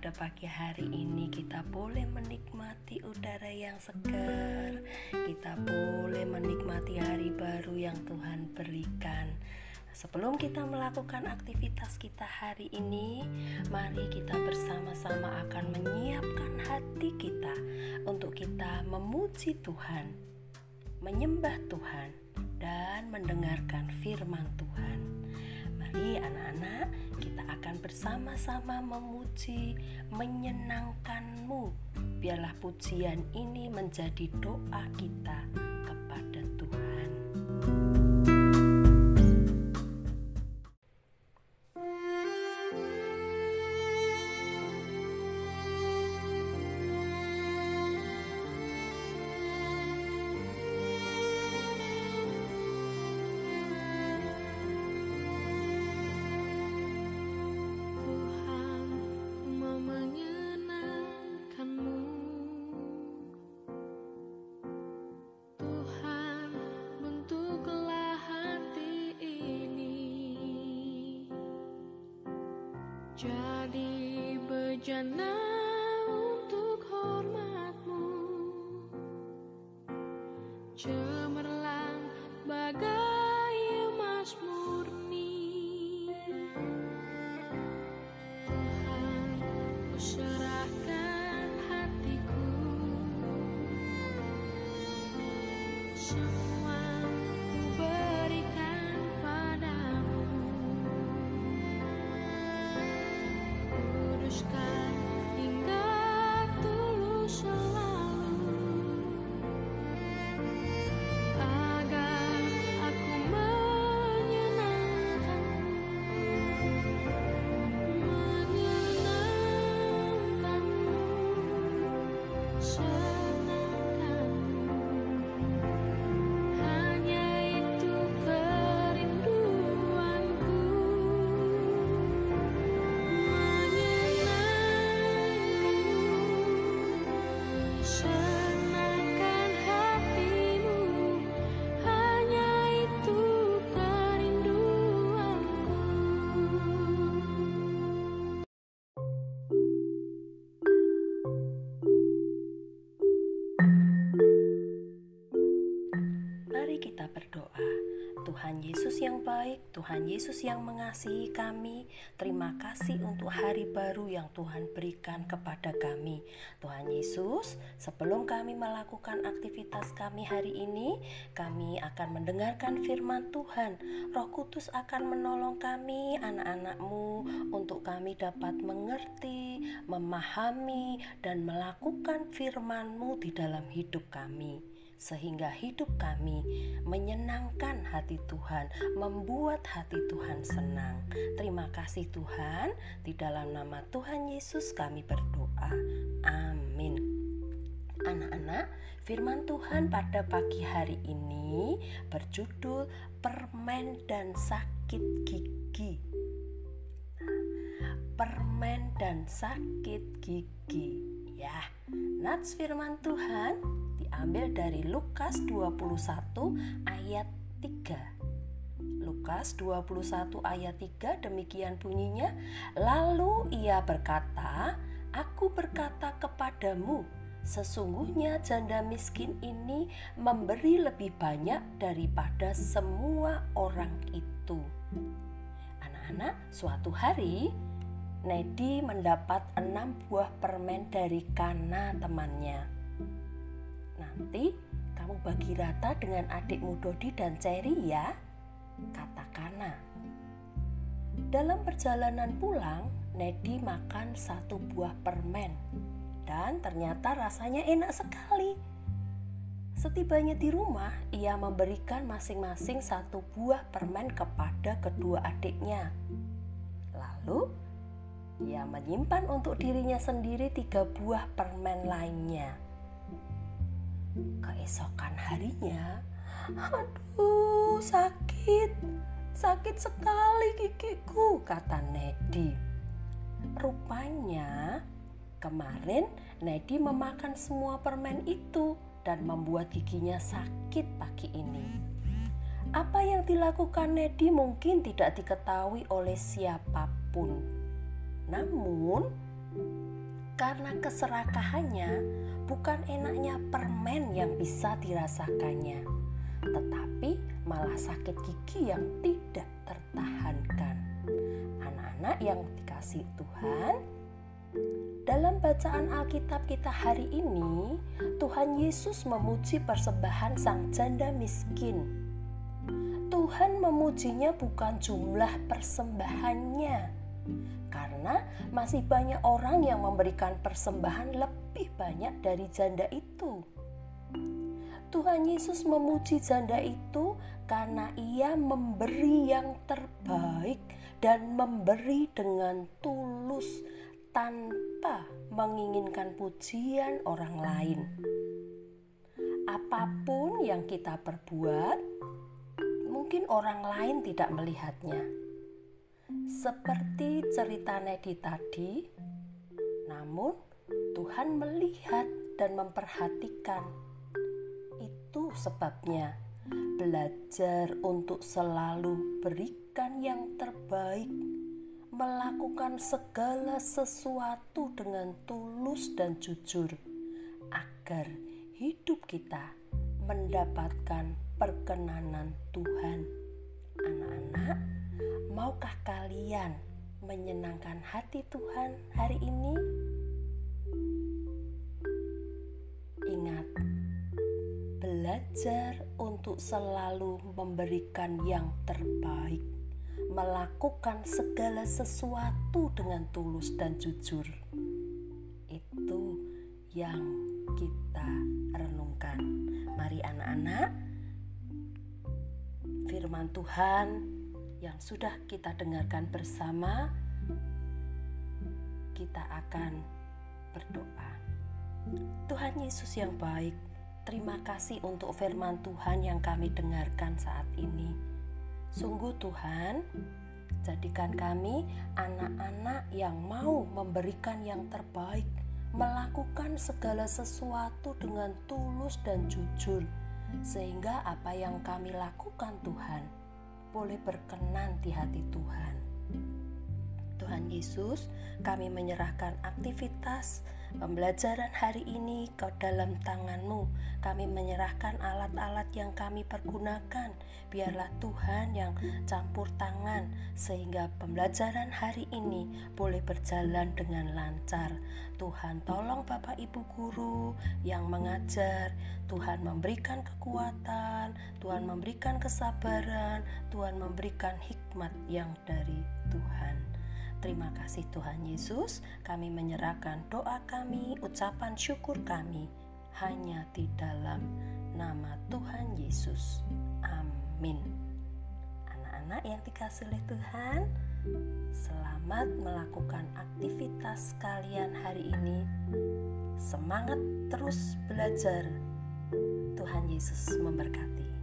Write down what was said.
pada pagi hari ini kita boleh menikmati udara yang segar. Kita boleh menikmati hari baru yang Tuhan berikan. Sebelum kita melakukan aktivitas kita hari ini, mari kita bersama-sama akan menyiapkan hati kita untuk kita memuji Tuhan, menyembah Tuhan, dan mendengarkan firman Tuhan. Mari anak-anak, kita akan bersama-sama memuji, menyenangkanmu. Biarlah pujian ini menjadi doa kita Jadi bejana untuk hormatmu. Cemerlang bagai emas murni. Tuhan, ku serahkan hatiku. Semua Tuhan Yesus yang baik, Tuhan Yesus yang mengasihi kami, terima kasih untuk hari baru yang Tuhan berikan kepada kami. Tuhan Yesus, sebelum kami melakukan aktivitas kami hari ini, kami akan mendengarkan firman Tuhan. Roh Kudus akan menolong kami, anak-anakmu, untuk kami dapat mengerti, memahami, dan melakukan firman-Mu di dalam hidup kami sehingga hidup kami menyenangkan hati Tuhan, membuat hati Tuhan senang. Terima kasih Tuhan, di dalam nama Tuhan Yesus kami berdoa. Amin. Anak-anak, firman Tuhan pada pagi hari ini berjudul permen dan sakit gigi. Permen dan sakit gigi. Ya, nats firman Tuhan diambil dari Lukas 21 ayat 3. Lukas 21 ayat 3 demikian bunyinya, lalu ia berkata, "Aku berkata kepadamu, sesungguhnya janda miskin ini memberi lebih banyak daripada semua orang itu." Anak-anak, suatu hari Nedi mendapat enam buah permen dari Kana temannya. Nanti kamu bagi rata dengan adikmu Dodi dan Cherry ya, kata Kana. Dalam perjalanan pulang, Nedi makan satu buah permen dan ternyata rasanya enak sekali. Setibanya di rumah, ia memberikan masing-masing satu buah permen kepada kedua adiknya. Lalu, ia menyimpan untuk dirinya sendiri tiga buah permen lainnya. Keesokan harinya, aduh sakit, sakit sekali gigiku, kata Nedi. Rupanya kemarin Nedi memakan semua permen itu dan membuat giginya sakit pagi ini. Apa yang dilakukan Nedi mungkin tidak diketahui oleh siapa pun. Namun, karena keserakahannya, bukan enaknya permen yang bisa dirasakannya, tetapi malah sakit gigi yang tidak tertahankan. Anak-anak yang dikasih Tuhan, dalam bacaan Alkitab kita hari ini, Tuhan Yesus memuji persembahan sang janda miskin. Tuhan memujinya bukan jumlah persembahannya, masih banyak orang yang memberikan persembahan lebih banyak dari janda itu. Tuhan Yesus memuji janda itu karena ia memberi yang terbaik dan memberi dengan tulus tanpa menginginkan pujian orang lain. Apa pun yang kita perbuat, mungkin orang lain tidak melihatnya. Seperti cerita Nedi tadi, namun Tuhan melihat dan memperhatikan. Itu sebabnya belajar untuk selalu berikan yang terbaik melakukan segala sesuatu dengan tulus dan jujur, agar hidup kita mendapatkan perkenanan Tuhan. Anak-anak, maukah kalian menyenangkan hati Tuhan hari ini? Ingat, belajar untuk selalu memberikan yang terbaik melakukan segala sesuatu dengan tulus dan jujur. Itu yang kita renungkan. Mari anak-anak, firman Tuhan yang sudah kita dengarkan bersama, kita akan berdoa. Tuhan Yesus yang baik, terima kasih untuk firman Tuhan yang kami dengarkan saat ini. Sungguh Tuhan, jadikan kami anak-anak yang mau memberikan yang terbaik, melakukan segala sesuatu dengan tulus dan jujur, sehingga apa yang kami lakukan Tuhan boleh berkenan di hati Tuhan. Tuhan Yesus, kami menyerahkan aktivitas pembelajaran hari ini ke dalam tanganmu. Kami menyerahkan alat-alat yang kami pergunakan. Biarlah Tuhan yang campur tangan sehingga pembelajaran hari ini boleh berjalan dengan lancar. Tuhan tolong Bapak Ibu guru yang mengajar. Tuhan memberikan kekuatan, Tuhan memberikan kesabaran, Tuhan memberikan hikmat yang dari Tuhan. Terima kasih Tuhan Yesus, kami menyerahkan doa kami, ucapan syukur kami hanya di dalam nama Tuhan Yesus. Amin. Anak-anak yang dikasih oleh Tuhan, selamat melakukan aktivitas kalian hari ini. Semangat terus belajar. Tuhan Yesus memberkati.